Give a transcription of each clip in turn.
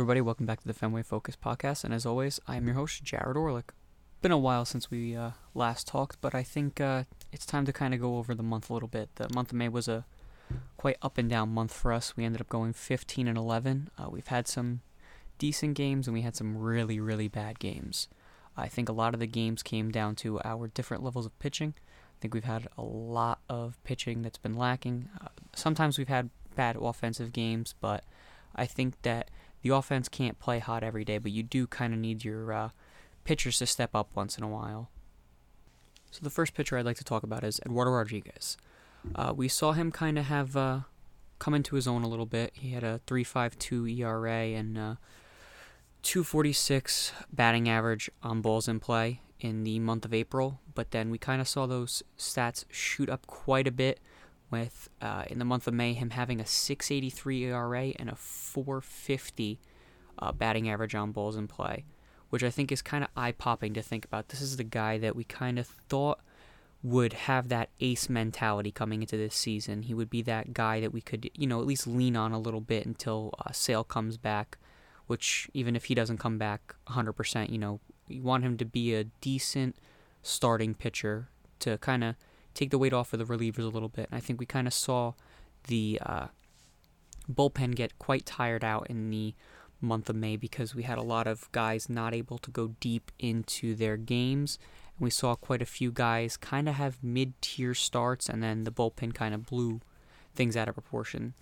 Everybody, welcome back to the Fenway Focus podcast, and as always, I am your host, Jared Orlick. Been a while since we uh, last talked, but I think uh, it's time to kind of go over the month a little bit. The month of May was a quite up and down month for us. We ended up going 15 and 11. Uh, we've had some decent games, and we had some really, really bad games. I think a lot of the games came down to our different levels of pitching. I think we've had a lot of pitching that's been lacking. Uh, sometimes we've had bad offensive games, but I think that the offense can't play hot every day, but you do kind of need your uh, pitchers to step up once in a while. So the first pitcher I'd like to talk about is Eduardo Rodriguez. Uh, we saw him kind of have uh, come into his own a little bit. He had a 3.52 ERA and uh, 246 batting average on balls in play in the month of April, but then we kind of saw those stats shoot up quite a bit with uh, in the month of May him having a 683 ERA and a 450 uh, batting average on balls in play, which I think is kind of eye popping to think about. This is the guy that we kind of thought would have that ace mentality coming into this season. He would be that guy that we could, you know, at least lean on a little bit until uh, Sale comes back, which even if he doesn't come back 100%, you know, you want him to be a decent starting pitcher to kind of take the weight off of the relievers a little bit. And I think we kind of saw the uh, bullpen get quite tired out in the month of May because we had a lot of guys not able to go deep into their games. And we saw quite a few guys kind of have mid tier starts, and then the bullpen kind of blew things out of proportion.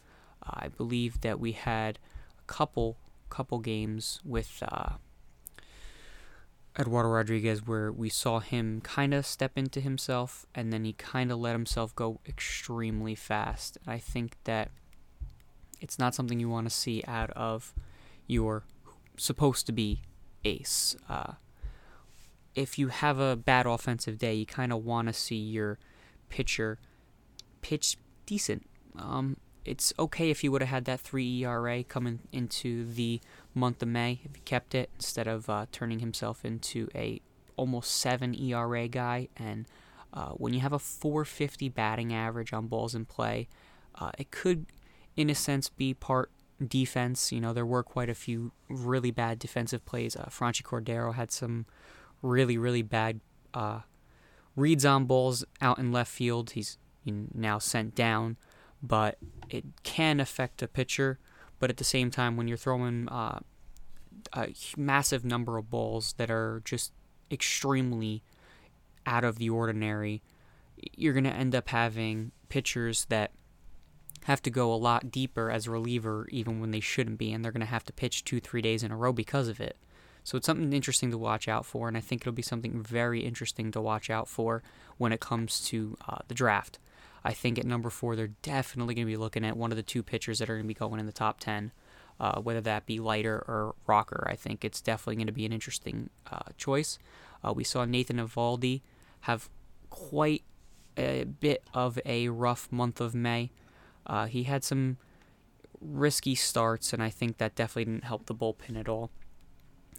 Uh, I believe that we had a couple couple games with uh, Eduardo Rodriguez where we saw him kind of step into himself and then he kind of let himself go extremely fast. And I think that it's not something you want to see out of your supposed to be ace. Uh, if you have a bad offensive day, you kind of want to see your pitcher pitch decent. Um, it's okay if he would have had that 3 ERA coming into the month of May if he kept it instead of uh, turning himself into a almost 7 ERA guy. And uh, when you have a 450 batting average on balls in play, uh, it could, in a sense, be part defense. You know, there were quite a few really bad defensive plays. Uh, Franchy Cordero had some really, really bad uh, reads on balls out in left field. He's now sent down but it can affect a pitcher. But at the same time, when you're throwing uh, a massive number of balls that are just extremely out of the ordinary, you're going to end up having pitchers that have to go a lot deeper as a reliever, even when they shouldn't be, and they're going to have to pitch two, three days in a row because of it. So it's something interesting to watch out for, and I think it'll be something very interesting to watch out for when it comes to uh, the draft. I think at number four, they're definitely going to be looking at one of the two pitchers that are going to be going in the top 10, uh, whether that be Leiter or Rocker. I think it's definitely going to be an interesting uh, choice. Uh, we saw Nathan Eovaldi have quite a bit of a rough month of May. Uh, he had some risky starts, and I think that definitely didn't help the bullpen at all.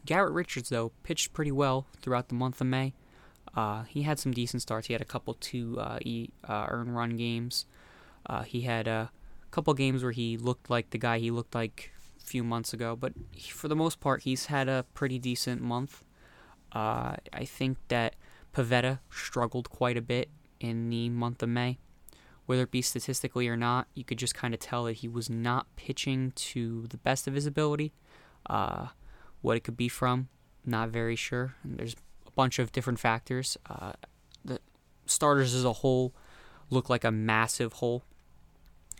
Garrett Richards, though, pitched pretty well throughout the month of May. Uh, he had some decent starts. He had a couple two uh, e, uh, earn run games. Uh, he had a couple games where he looked like the guy he looked like a few months ago, but he, for the most part, he's had a pretty decent month. Uh, I think that Pivetta struggled quite a bit in the month of May. Whether it be statistically or not, you could just kind of tell that he was not pitching to the best of his ability. Uh, what it could be from, not very sure. And there's bunch of different factors. Uh, the starters as a whole look like a massive hole.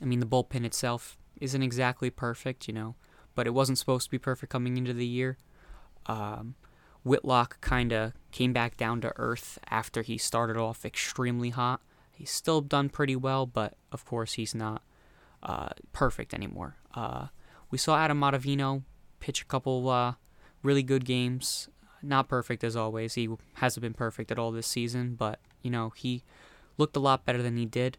I mean, the bullpen itself isn't exactly perfect, you know, but it wasn't supposed to be perfect coming into the year. Um, Whitlock kind of came back down to earth after he started off extremely hot. He's still done pretty well, but of course he's not uh, perfect anymore. Uh, we saw Adam Ottavino pitch a couple uh, really good games not perfect as always. He hasn't been perfect at all this season, but you know he looked a lot better than he did.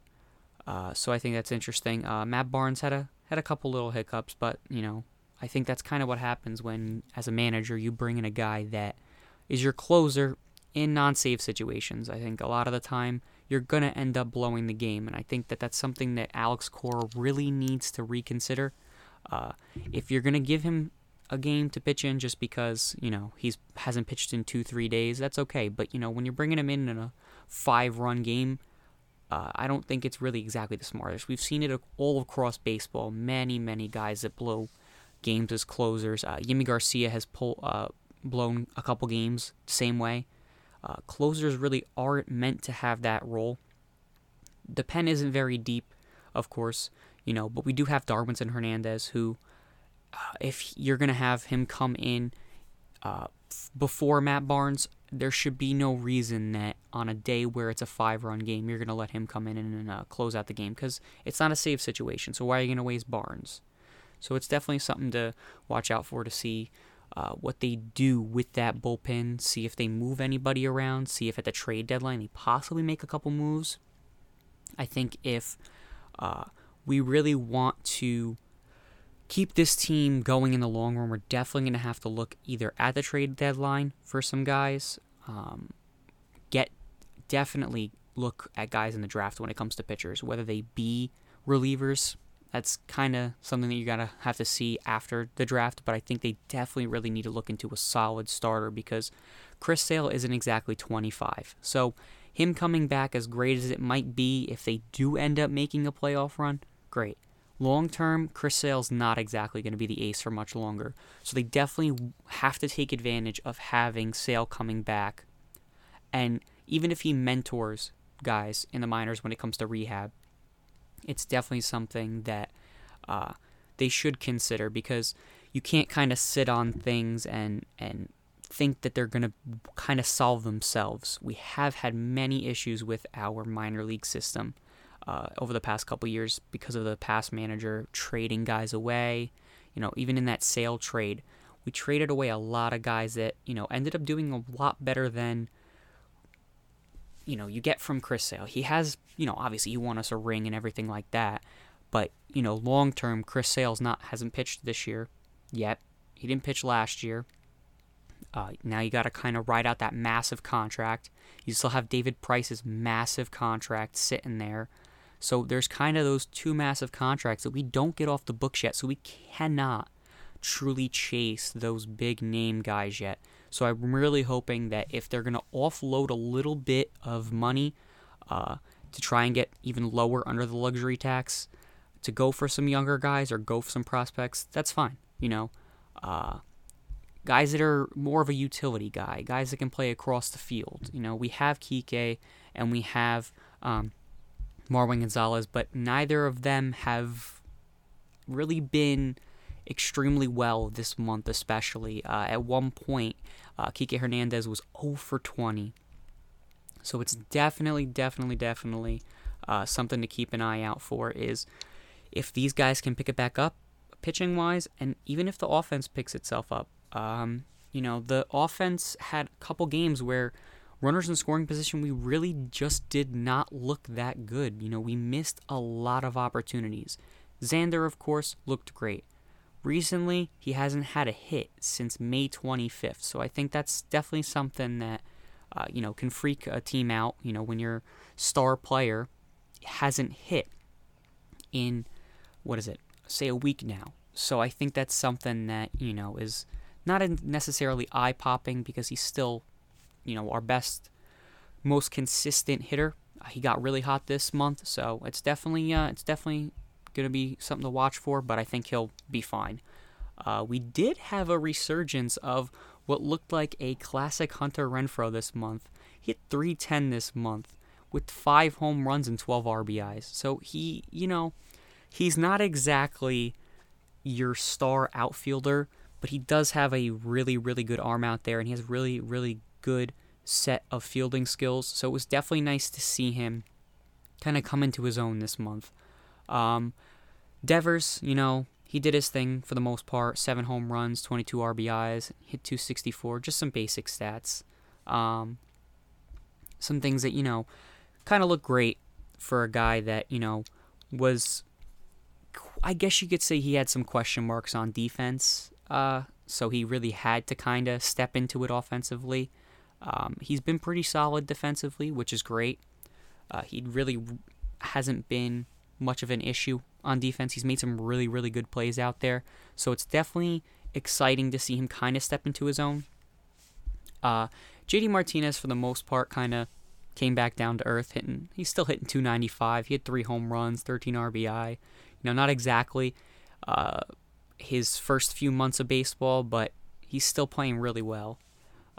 Uh, so I think that's interesting. Uh, Matt Barnes had a had a couple little hiccups, but you know I think that's kind of what happens when, as a manager, you bring in a guy that is your closer in non-save situations. I think a lot of the time you're gonna end up blowing the game, and I think that that's something that Alex Cora really needs to reconsider. Uh, if you're gonna give him a game to pitch in just because you know he's hasn't pitched in two three days. That's okay. But you know when you're bringing him in in a five run game, uh, I don't think it's really exactly the smartest. We've seen it all across baseball. Many many guys that blow games as closers. Uh, Yimi Garcia has pull, uh, blown a couple games same way. Uh, closers really aren't meant to have that role. The pen isn't very deep, of course, you know, but we do have Darwinzon Hernandez who uh, if you're going to have him come in uh, before Matt Barnes, there should be no reason that on a day where it's a five run game, you're going to let him come in and uh, close out the game because it's not a safe situation. So why are you going to waste Barnes? So it's definitely something to watch out for to see uh, what they do with that bullpen, see if they move anybody around, see if at the trade deadline they possibly make a couple moves. I think if uh, we really want to keep this team going in the long run, we're definitely going to have to look either at the trade deadline for some guys, um, get definitely look at guys in the draft when it comes to pitchers, whether they be relievers. That's kind of something that you gotta have to see after the draft, but I think they definitely really need to look into a solid starter because Chris Sale isn't exactly 25. So him coming back as great as it might be, if they do end up making a playoff run, great. Long term, Chris Sale's not exactly going to be the ace for much longer. So they definitely have to take advantage of having Sale coming back. And even if he mentors guys in the minors when it comes to rehab, it's definitely something that uh, they should consider because you can't kind of sit on things and and think that they're going to kind of solve themselves. We have had many issues with our minor league system uh, over the past couple years because of the past manager trading guys away. You know, even in that sale trade, we traded away a lot of guys that you know ended up doing a lot better than you know you get from Chris Sale. He has you know obviously he won us a ring and everything like that, but you know long term Chris Sale's not hasn't pitched this year yet. He didn't pitch last year. Uh, now you got to kind of ride out that massive contract. You still have David Price's massive contract sitting there. So there's kind of those two massive contracts that we don't get off the books yet. So we cannot truly chase those big name guys yet. So I'm really hoping that if they're going to offload a little bit of money uh, to try and get even lower under the luxury tax, to go for some younger guys or go for some prospects, that's fine. You know, uh, guys that are more of a utility guy, guys that can play across the field. You know, we have Kike and we have um, Marwin Gonzalez, but neither of them have really been extremely well this month, especially. Uh, at one point, uh, Kike Hernandez was 0 for 20. So it's definitely, definitely, definitely uh, something to keep an eye out for. Is if these guys can pick it back up, pitching wise, and even if the offense picks itself up. Um, you know, the offense had a couple games where runners in scoring position, we really just did not look that good. You know, we missed a lot of opportunities. Xander, of course, looked great. Recently, he hasn't had a hit since May 25th, so I think that's definitely something that, uh, you know, can freak a team out. You know, when your star player hasn't hit in, what is it, say a week now. So I think that's something that, you know, is not necessarily eye popping because he's still you know our best, most consistent hitter. Uh, he got really hot this month, so it's definitely uh, it's definitely going to be something to watch for. But I think he'll be fine. Uh, we did have a resurgence of what looked like a classic Hunter Renfroe this month. Hit 310 this month with five home runs and 12 RBIs. So he, you know, he's not exactly your star outfielder, but he does have a really, really good arm out there, and he has really, really good set of fielding skills. So it was definitely nice to see him kind of come into his own this month. Um, Devers, you know, he did his thing for the most part. Seven home runs, 22 RBIs, hit 264, just some basic stats. Um, some things that, you know, kind of look great for a guy that, you know, was, I guess you could say he had some question marks on defense. Uh, so he really had to kind of step into it offensively. Um, he's been pretty solid defensively, which is great. Uh, he really hasn't been much of an issue on defense. He's made some really, really good plays out there. So it's definitely exciting to see him kind of step into his own. Uh, JD Martinez, for the most part, kind of came back down to earth, hitting. He's still hitting 295. He had three home runs, 13 RBI. You know, not exactly uh, his first few months of baseball, but he's still playing really well.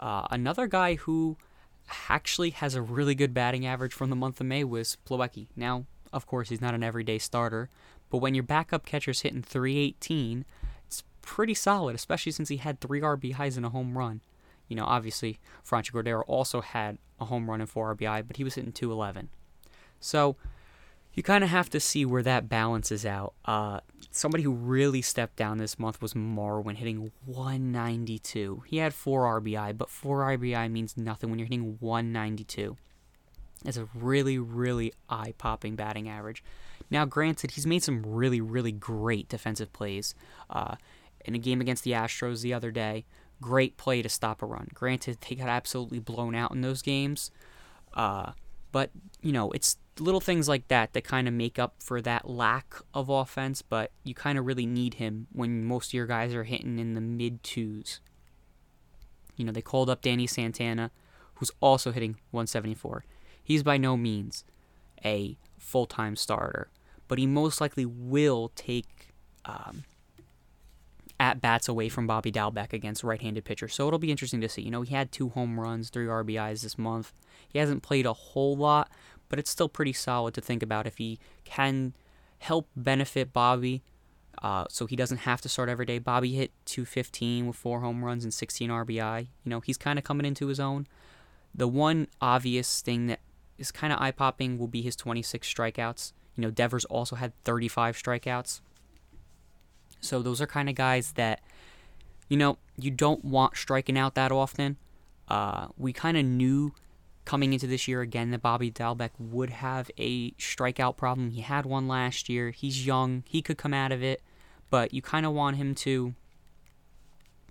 Uh, another guy who actually has a really good batting average from the month of May was Plawecki. Now, of course, he's not an everyday starter, but when your backup catcher's hitting 318, it's pretty solid, especially since he had three RBIs and a home run. You know, obviously, Franchy Cordero also had a home run and four RBI, but he was hitting 211. So, you kind of have to see where that balances out. Uh, somebody who really stepped down this month was Marwin, hitting 192. He had four RBI, but four RBI means nothing when you're hitting 192. It's a really, really eye popping batting average. Now, granted, he's made some really, really great defensive plays. Uh, in a game against the Astros the other day, great play to stop a run. Granted, they got absolutely blown out in those games. Uh, but, you know, it's little things like that that kind of make up for that lack of offense, but you kind of really need him when most of your guys are hitting in the mid twos. You know, they called up Danny Santana, who's also hitting 174. He's by no means a full time starter, but he most likely will take um, at bats away from Bobby Dalbec against right handed pitchers. So it'll be interesting to see. You know, he had two home runs, three RBIs this month. He hasn't played a whole lot, but it's still pretty solid to think about if he can help benefit Bobby. Uh, so he doesn't have to start every day. Bobby hit 215 with four home runs and 16 RBI. You know, he's kind of coming into his own. The one obvious thing that is kind of eye popping will be his 26 strikeouts. You know, Devers also had 35 strikeouts. So those are kind of guys that, you know, you don't want striking out that often. Uh, we kind of knew coming into this year again that Bobby Dalbec would have a strikeout problem. He had one last year. He's young. He could come out of it, but you kind of want him to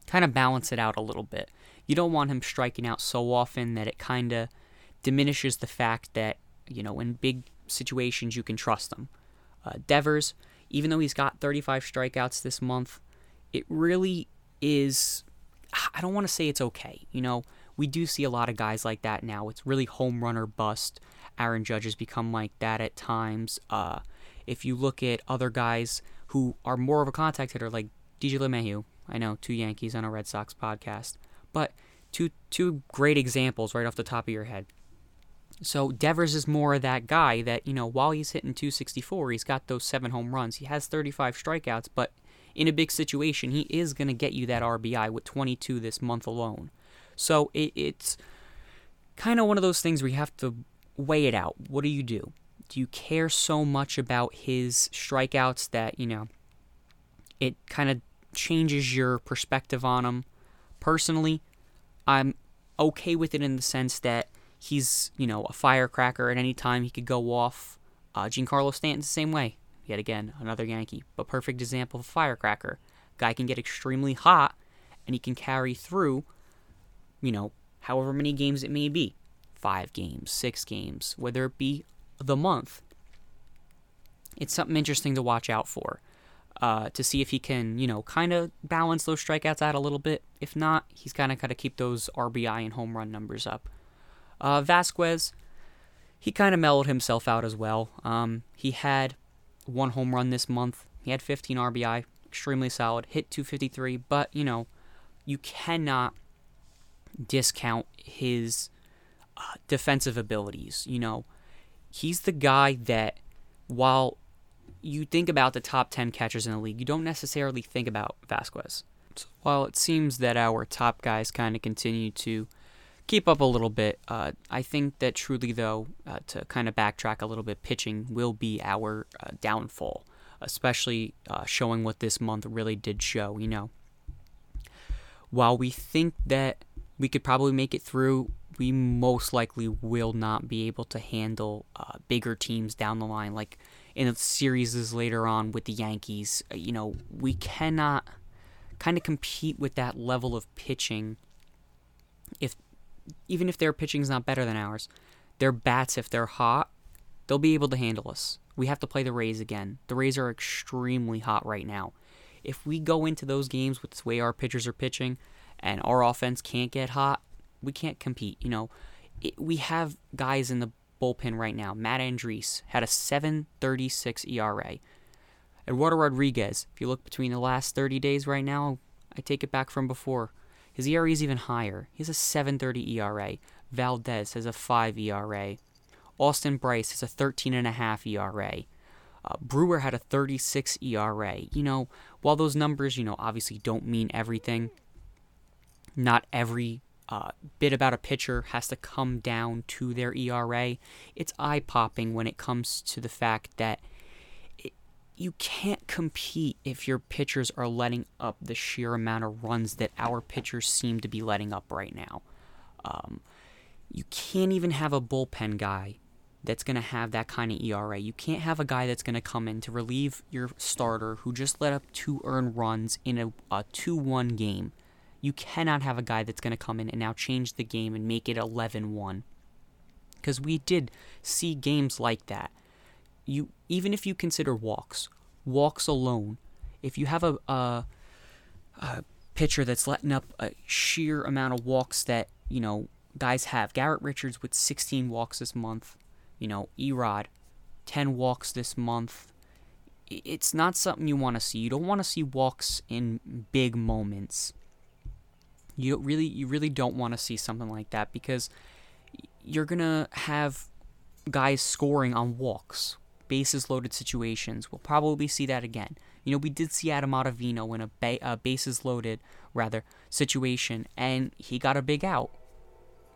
kind of balance it out a little bit. You don't want him striking out so often that it kind of diminishes the fact that, you know, in big situations you can trust him. Uh, Devers, even though he's got 35 strikeouts this month, it really is. I don't want to say it's okay. You know, we do see a lot of guys like that now. It's really home run or bust. Aaron Judge has become like that at times. Uh, if you look at other guys who are more of a contact hitter, like DJ LeMahieu, I know two Yankees on a Red Sox podcast, but two two great examples right off the top of your head. So Devers is more of that guy that, you know, while he's hitting 264, he's got those seven home runs. He has 35 strikeouts, but in a big situation, he is going to get you that RBI with 22 this month alone. So it, it's kind of one of those things where you have to weigh it out. What do you do? Do you care so much about his strikeouts that, you know, it kind of changes your perspective on him? Personally, I'm okay with it in the sense that he's, you know, a firecracker at any time he could go off. Uh, Giancarlo Stanton's the same way. Yet again, another Yankee, but perfect example of a firecracker. Guy can get extremely hot and he can carry through, you know, however many games it may be. Five games, six games, whether it be the month. It's something interesting to watch out for. Uh, to see if he can, you know, kind of balance those strikeouts out a little bit. If not, he's kind of got to keep those RBI and home run numbers up. Uh, Vazquez, he kind of mellowed himself out as well. Um, he had one home run this month. He had 15 RBI, extremely solid. Hit 253, but you know, you cannot discount his uh, defensive abilities. You know, he's the guy that while you think about the top 10 catchers in the league, you don't necessarily think about Vazquez. So while it seems that our top guys kind of continue to keep up a little bit. Uh, I think that truly, though, uh, to kind of backtrack a little bit, pitching will be our uh, downfall, especially uh, showing what this month really did show. You know, while we think that we could probably make it through, we most likely will not be able to handle uh, bigger teams down the line, like in the series later on with the Yankees. Uh, you know, we cannot kind of compete with that level of pitching if even if their pitching's not better than ours, their bats, if they're hot, they'll be able to handle us. We have to play the Rays again. The Rays are extremely hot right now. if we go into those games with the way our pitchers are pitching and our offense can't get hot, we can't compete. You know, it, we have guys in the bullpen right now. Matt Andriese had a 7.36 ERA. Eduardo Rodriguez, if you look between the last 30 days right now, I take it back from before. His ERA is even higher. He has a 7.30 ERA. Valdez has a 5 ERA. Austin Brice has a 13.5 ERA. Uh, Brewer had a 36 ERA. You know, while those numbers, you know, obviously don't mean everything, not every uh, bit about a pitcher has to come down to their ERA. It's eye popping when it comes to the fact that it, you can't compete if your pitchers are letting up the sheer amount of runs that our pitchers seem to be letting up right now. Um, you can't even have a bullpen guy that's going to have that kind of ERA. You can't have a guy that's going to come in to relieve your starter who just let up two earned runs in a, a 2 1 game. You cannot have a guy that's going to come in and now change the game and make it 11 1. Because we did see games like that. You Even if you consider walks, walks alone, if you have a, a, a pitcher that's letting up a sheer amount of walks that, you know, guys have. Garrett Richards with 16 walks this month you know, Erod, 10 walks this month. It's not something you want to see. You don't want to see walks in big moments. You really you really don't want to see something like that because you're going to have guys scoring on walks, bases loaded situations. We'll probably see that again. You know, we did see Adam Ottavino in a, ba- a bases loaded rather situation and he got a big out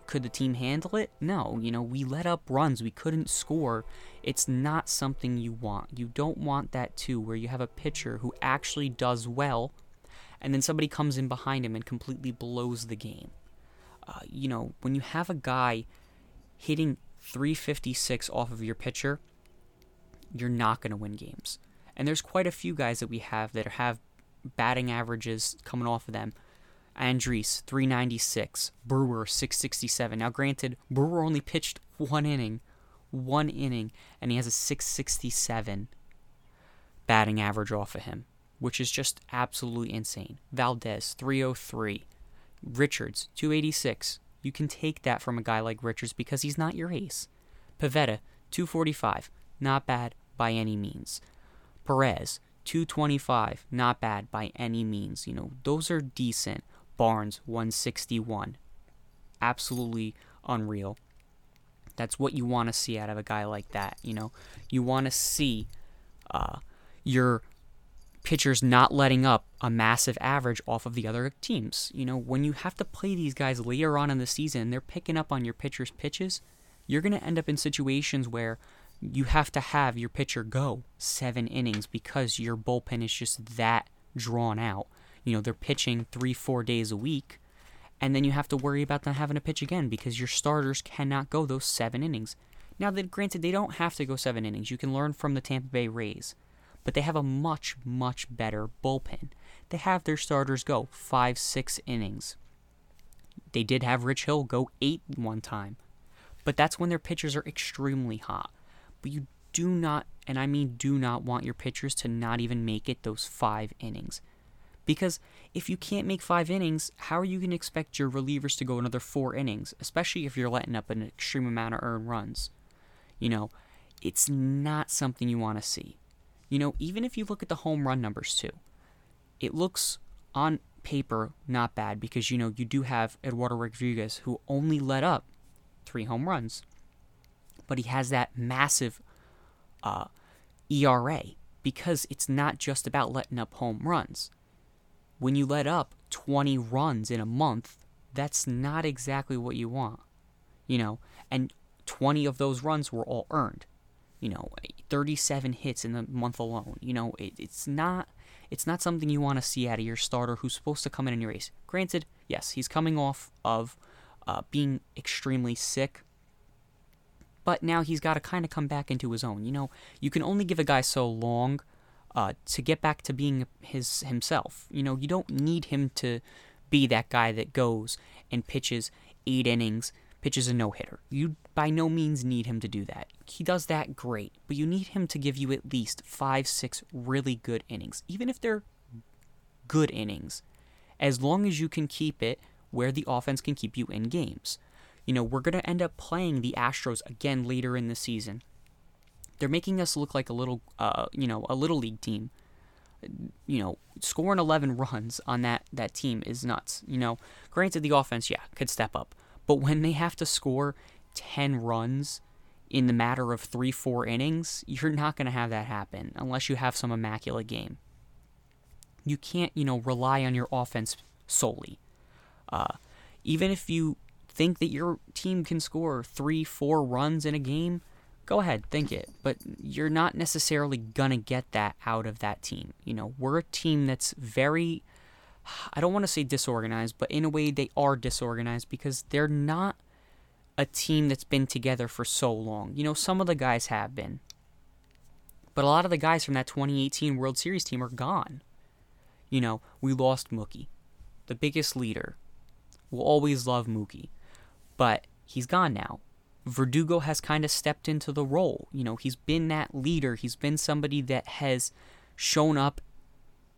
could the team handle it? No. You know, we let up runs. We couldn't score. It's not something you want. You don't want that too, where you have a pitcher who actually does well, and then somebody comes in behind him and completely blows the game. Uh, you know, when you have a guy hitting 356 off of your pitcher, you're not going to win games. And there's quite a few guys that we have that have batting averages coming off of them Andriese, 396. Brewer, 667. Now, granted, Brewer only pitched one inning, one inning, and he has a 667 batting average off of him, which is just absolutely insane. Valdez, 303. Richards, 286. You can take that from a guy like Richards because he's not your ace. Pivetta, 245. Not bad by any means. Perez, 225. Not bad by any means. You know, those are decent. Barnes 161. Absolutely unreal. That's what you want to see out of a guy like that. You know, you want to see uh, your pitchers not letting up a massive average off of the other teams. You know, when you have to play these guys later on in the season, they're picking up on your pitcher's pitches. You're going to end up in situations where you have to have your pitcher go seven innings because your bullpen is just that drawn out you know, they're pitching three, four days a week. And then you have to worry about them having to pitch again because your starters cannot go those seven innings. Now, that granted, they don't have to go seven innings. You can learn from the Tampa Bay Rays, but they have a much, much better bullpen. They have their starters go five, six innings. They did have Rich Hill go eight one time, but that's when their pitchers are extremely hot. But you do not, and I mean do not, want your pitchers to not even make it those five innings. Because if you can't make five innings, how are you going to expect your relievers to go another four innings, especially if you're letting up an extreme amount of earned runs? You know, it's not something you want to see. You know, even if you look at the home run numbers too, it looks on paper not bad because, you know, you do have Eduardo Rodriguez who only let up three home runs, but he has that massive uh, ERA because it's not just about letting up home runs when you let up 20 runs in a month, that's not exactly what you want. You know, and 20 of those runs were all earned. You know, 37 hits in the month alone. You know, it, it's not it's not something you want to see out of your starter who's supposed to come in your race. Granted, yes, he's coming off of uh, being extremely sick, but now he's got to kind of come back into his own. You know, you can only give a guy so long uh, to get back to being his himself. You know, you don't need him to be that guy that goes and pitches eight innings, pitches a no hitter. You by no means need him to do that. He does that great, but you need him to give you at least five, six really good innings, even if they're good innings, as long as you can keep it where the offense can keep you in games. You know, we're going to end up playing the Astros again later in the season. They're making us look like a little, uh, you know, a little league team. You know, scoring 11 runs on that that team is nuts. You know, granted the offense, yeah, could step up, but when they have to score 10 runs in the matter of three, four innings, you're not going to have that happen unless you have some immaculate game. You can't, you know, rely on your offense solely. Uh, even if you think that your team can score three, four runs in a game, go ahead, think it. But you're not necessarily going to get that out of that team. You know, we're a team that's very, I don't want to say disorganized, but in a way they are disorganized because they're not a team that's been together for so long. You know, some of the guys have been. But a lot of the guys from that 2018 World Series team are gone. You know, we lost Mookie, the biggest leader. We'll always love Mookie. But he's gone now. Verdugo has kind of stepped into the role. You know, he's been that leader. He's been somebody that has shown up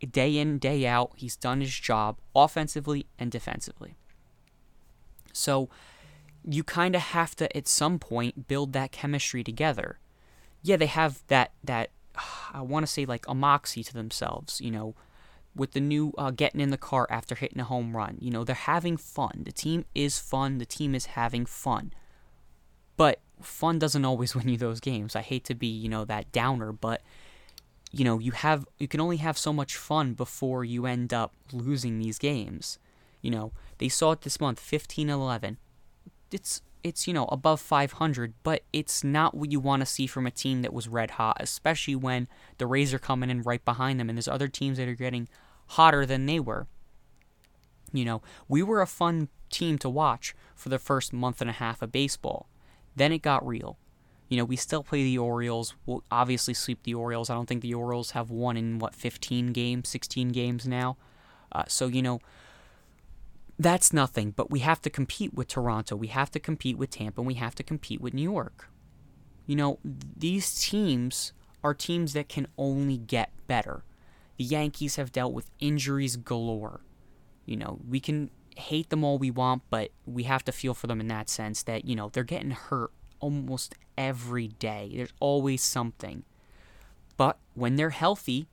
day in, day out. He's done his job offensively and defensively. So, you kind of have to at some point build that chemistry together. Yeah, they have that that I want to say like a moxie to themselves, you know, with the new uh, getting in the car after hitting a home run. You know, they're having fun. The team is fun. The team is having fun. But fun doesn't always win you those games. I hate to be, you know, that downer, but you know, you have you can only have so much fun before you end up losing these games. You know, they saw it this month, 15-11 it's it's you know above 500, but it's not what you want to see from a team that was red hot, especially when the Rays are coming in right behind them, and there's other teams that are getting hotter than they were. You know, we were a fun team to watch for the first month and a half of baseball. Then it got real. You know, we still play the Orioles. We'll obviously sweep the Orioles. I don't think the Orioles have won in what 15 games, 16 games now. Uh, so you know, that's nothing, but we have to compete with Toronto, we have to compete with Tampa, and we have to compete with New York. You know, these teams are teams that can only get better. The Yankees have dealt with injuries galore. You know, we can hate them all we want, but we have to feel for them in that sense that, you know, they're getting hurt almost every day. There's always something. But when they're healthy,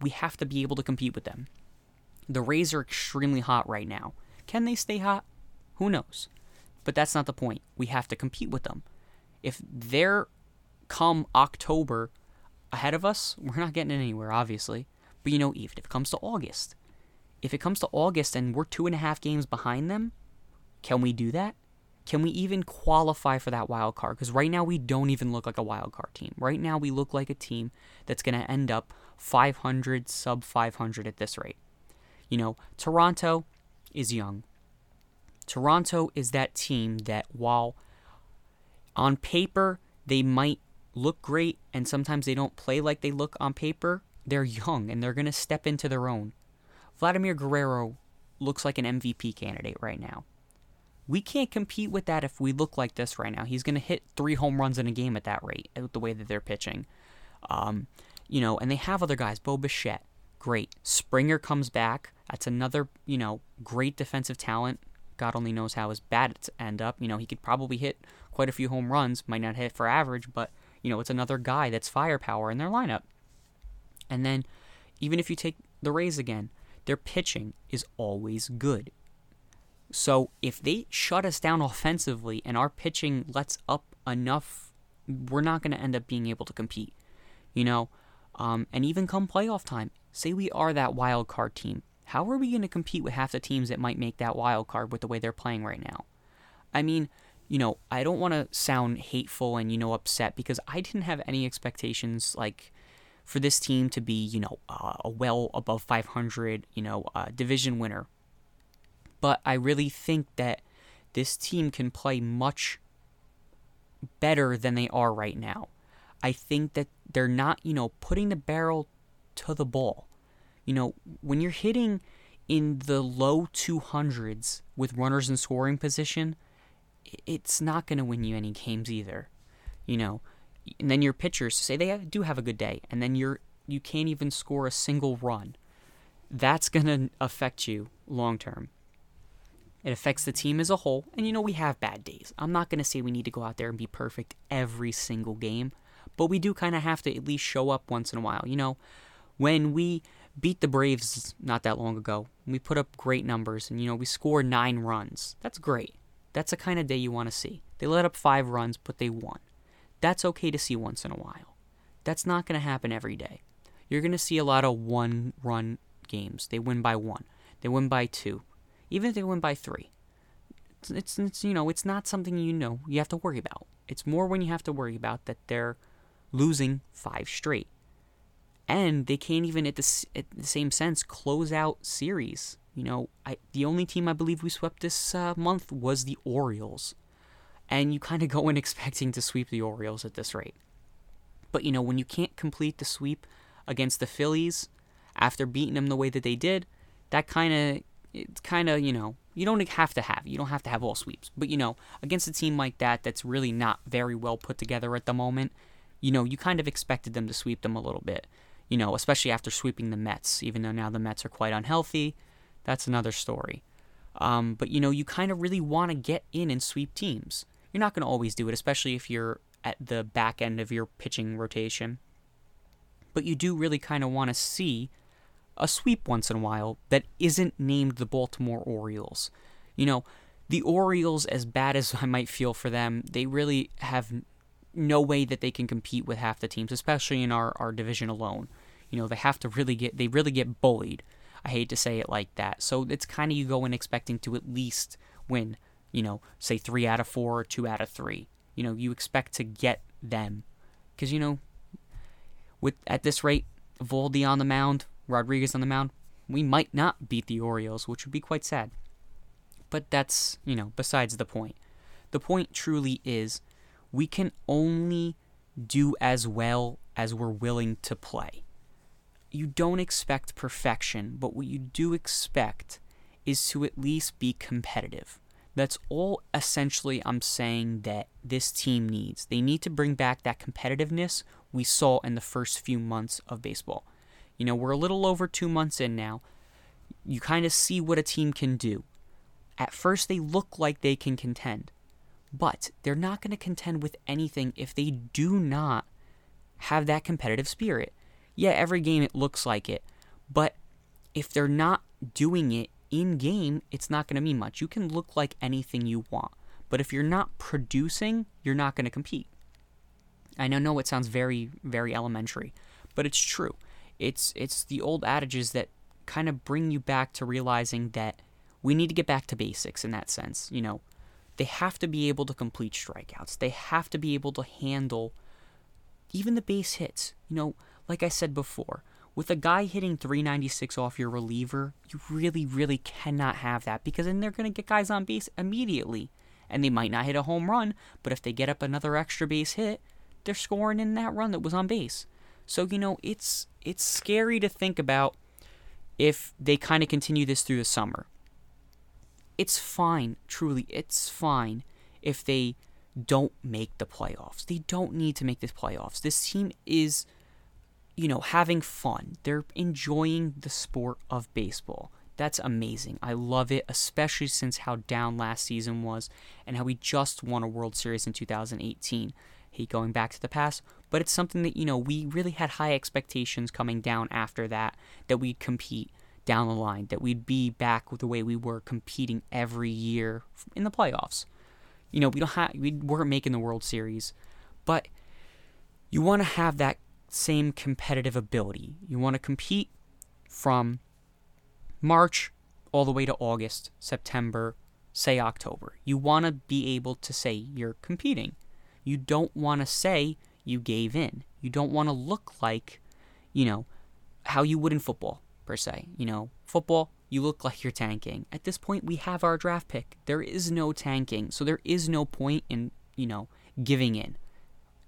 we have to be able to compete with them. The Rays are extremely hot right now. Can they stay hot? Who knows? But that's not the point. We have to compete with them. If they're come October ahead of us, we're not getting anywhere, obviously. But you know, even if it comes to August, if it comes to August and we're two and a half games behind them, can we do that? Can we even qualify for that wild card? Because right now we don't even look like a wild card team. Right now we look like a team that's going to end up 500, sub 500 at this rate. You know, Toronto, is young. Toronto is that team that, while on paper they might look great and sometimes they don't play like they look on paper, they're young and they're going to step into their own. Vladimir Guerrero looks like an MVP candidate right now. We can't compete with that if we look like this right now. He's going to hit three home runs in a game at that rate, with the way that they're pitching. Um, you know, and they have other guys. Bo Bichette, great. Springer comes back. That's another, you know, great defensive talent. God only knows how his bat end up. You know, he could probably hit quite a few home runs. Might not hit for average, but you know, it's another guy that's firepower in their lineup. And then, even if you take the Rays again, their pitching is always good. So if they shut us down offensively and our pitching lets up enough, we're not going to end up being able to compete. You know, um, and even come playoff time, say we are that wild card team how are we going to compete with half the teams that might make that wild card with the way they're playing right now? I mean, you know, I don't want to sound hateful and, you know, upset because I didn't have any expectations like for this team to be, you know, uh, a well above 500, you know, uh, division winner. But I really think that this team can play much better than they are right now. I think that they're not, you know, putting the barrel to the ball. You know, when you're hitting in the low 200s with runners in scoring position, it's not going to win you any games either. You know, and then your pitchers say they do have a good day, and then you're you can't even score a single run. that's going to affect you long term. It affects the team as a whole. And you know, we have bad days. I'm not going to say we need to go out there and be perfect every single game, but we do kind of have to at least show up once in a while. You know, when we beat the Braves not that long ago, we put up great numbers and, you know, we scored nine runs. That's great. That's the kind of day you want to see. They let up five runs, but they won. That's okay to see once in a while. That's not going to happen every day. You're going to see a lot of one run games. They win by one, they win by two, even if they win by three. It's, it's, it's you know, it's not something you know you have to worry about. It's more when you have to worry about that they're losing five straight. And they can't even, at the, at the same sense, close out series. You know, I, the only team I believe we swept this uh, month was the Orioles. And you kind of go in expecting to sweep the Orioles at this rate. But, you know, when you can't complete the sweep against the Phillies after beating them the way that they did, that kind of, it's kind of, you know, you don't have to have. You don't have to have all sweeps. But, you know, against a team like that that's really not very well put together at the moment, you know, you kind of expected them to sweep them a little bit. You know, especially after sweeping the Mets, even though now the Mets are quite unhealthy. That's another story. Um, but, you know, you kind of really want to get in and sweep teams. You're not going to always do it, especially if you're at the back end of your pitching rotation. But you do really kind of want to see a sweep once in a while that isn't named the Baltimore Orioles. You know, the Orioles, as bad as I might feel for them, they really have no way that they can compete with half the teams, especially in our, our division alone. You know, they have to really get they really get bullied. I hate to say it like that. So it's kind of you go in expecting to at least win, you know, say three out of four or two out of three. You know, you expect to get them. Because, you know, with at this rate, Voldy on the mound, Rodriguez on the mound, we might not beat the Orioles, which would be quite sad. But that's, you know, besides the point. The point truly is we can only do as well as we're willing to play. You don't expect perfection, but what you do expect is to at least be competitive. That's all essentially I'm saying that this team needs. They need to bring back that competitiveness we saw in the first few months of baseball. You know, we're a little over two months in now. You kind of see what a team can do. At first, they look like they can contend. But they're not going to contend with anything if they do not have that competitive spirit. Yeah, every game it looks like it, but if they're not doing it in game, it's not going to mean much. You can look like anything you want, but if you're not producing, you're not going to compete. I know, no, it sounds very, very elementary, but it's true. It's it's the old adages that kind of bring you back to realizing that we need to get back to basics in that sense. You know, they have to be able to complete strikeouts. They have to be able to handle even the base hits. You know, like I said before, with a guy hitting 396 off your reliever, you really, really cannot have that because then they're going to get guys on base immediately. And they might not hit a home run, but if they get up another extra base hit, they're scoring in that run that was on base. So, you know, it's it's scary to think about if they kind of continue this through the summer it's fine, truly, it's fine if they don't make the playoffs. They don't need to make the playoffs. This team is, you know, having fun. They're enjoying the sport of baseball. That's amazing. I love it, especially since how down last season was and how we just won a World Series in 2018. Hate going back to the past, but it's something that, you know, we really had high expectations coming down after that, that we'd compete down the line, that we'd be back with the way we were competing every year in the playoffs. You know, we don't have we weren't making the World Series, but you want to have that same competitive ability. You want to compete from March all the way to August, September, say October. You want to be able to say you're competing. You don't want to say you gave in. You don't want to look like, you know, how you would in football per se. You know, football, you look like you're tanking. At this point, we have our draft pick. There is no tanking, so there is no point in, you know, giving in.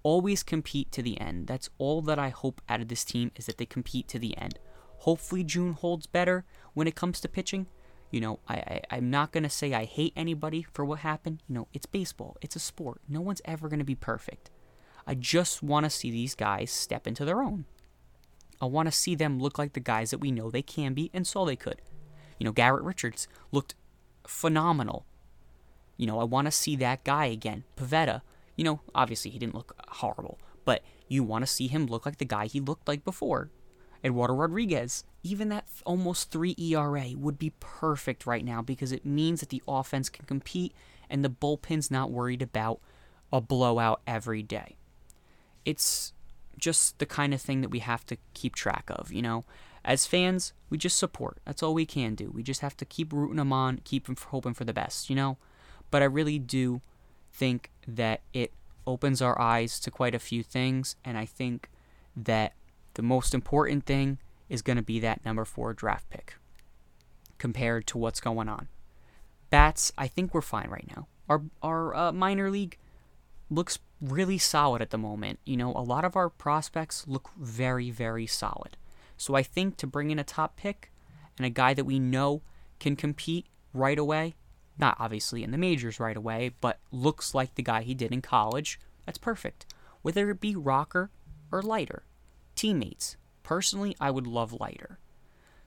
Always compete to the end. That's all that I hope out of this team is that they compete to the end. Hopefully, June holds better when it comes to pitching. You know, I, I I'm not gonna say I hate anybody for what happened. You know, it's baseball. It's a sport. No one's ever gonna be perfect. I just want to see these guys step into their own. I want to see them look like the guys that we know they can be and saw they could. You know, Garrett Richards looked phenomenal. You know, I want to see that guy again. Pivetta, you know, obviously he didn't look horrible, but you want to see him look like the guy he looked like before. Eduardo Rodriguez, even that almost 3 ERA would be perfect right now because it means that the offense can compete and the bullpen's not worried about a blowout every day. It's just the kind of thing that we have to keep track of, you know? As fans, we just support. That's all we can do. We just have to keep rooting them on, keep hoping for the best, you know? But I really do think that it opens our eyes to quite a few things, and I think that the most important thing is going to be that number four draft pick compared to what's going on. Bats, I think we're fine right now. Our our uh, minor league looks really solid at the moment. You know, a lot of our prospects look very very solid. So I think to bring in a top pick and a guy that we know can compete right away, not obviously in the majors right away, but looks like the guy he did in college, that's perfect. Whether it be Rocker or Leiter, Teammates. Personally, I would love Leiter.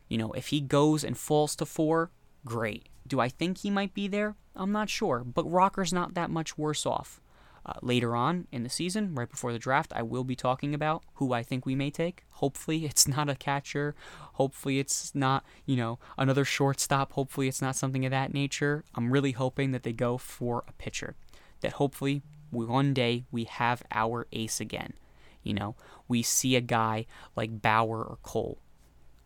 You know, if he goes and falls to four, great. Do I think he might be there? I'm not sure, but Rocker's not that much worse off. Uh, later on in the season, right before the draft, I will be talking about who I think we may take. Hopefully, it's not a catcher. Hopefully, it's not, you know, another shortstop. Hopefully, it's not something of that nature. I'm really hoping that they go for a pitcher. That hopefully, one day we have our ace again. You know, we see a guy like Bauer or Cole.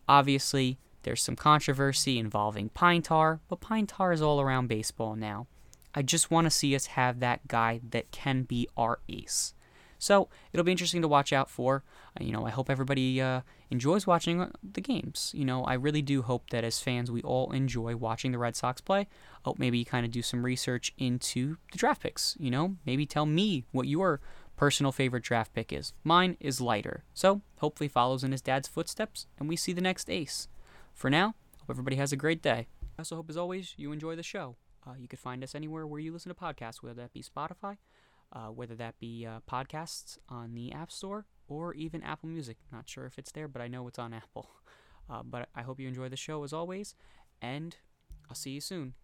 Obviously, there's some controversy involving pine tar, but pine tar is all around baseball now. I just want to see us have that guy that can be our ace. So it'll be interesting to watch out for. Uh, you know, I hope everybody uh, enjoys watching uh, the games. You know, I really do hope that as fans we all enjoy watching the Red Sox play. Hope maybe you kind of do some research into the draft picks. You know, maybe tell me what your personal favorite draft pick is. Mine is Leiter. So hopefully follows in his dad's footsteps and we see the next ace. For now, hope everybody has a great day. I also hope as always you enjoy the show. Uh, you could find us anywhere where you listen to podcasts, whether that be Spotify, uh, whether that be uh, podcasts on the App Store, or even Apple Music. Not sure if it's there, but I know it's on Apple. Uh, but I hope you enjoy the show as always, and I'll see you soon.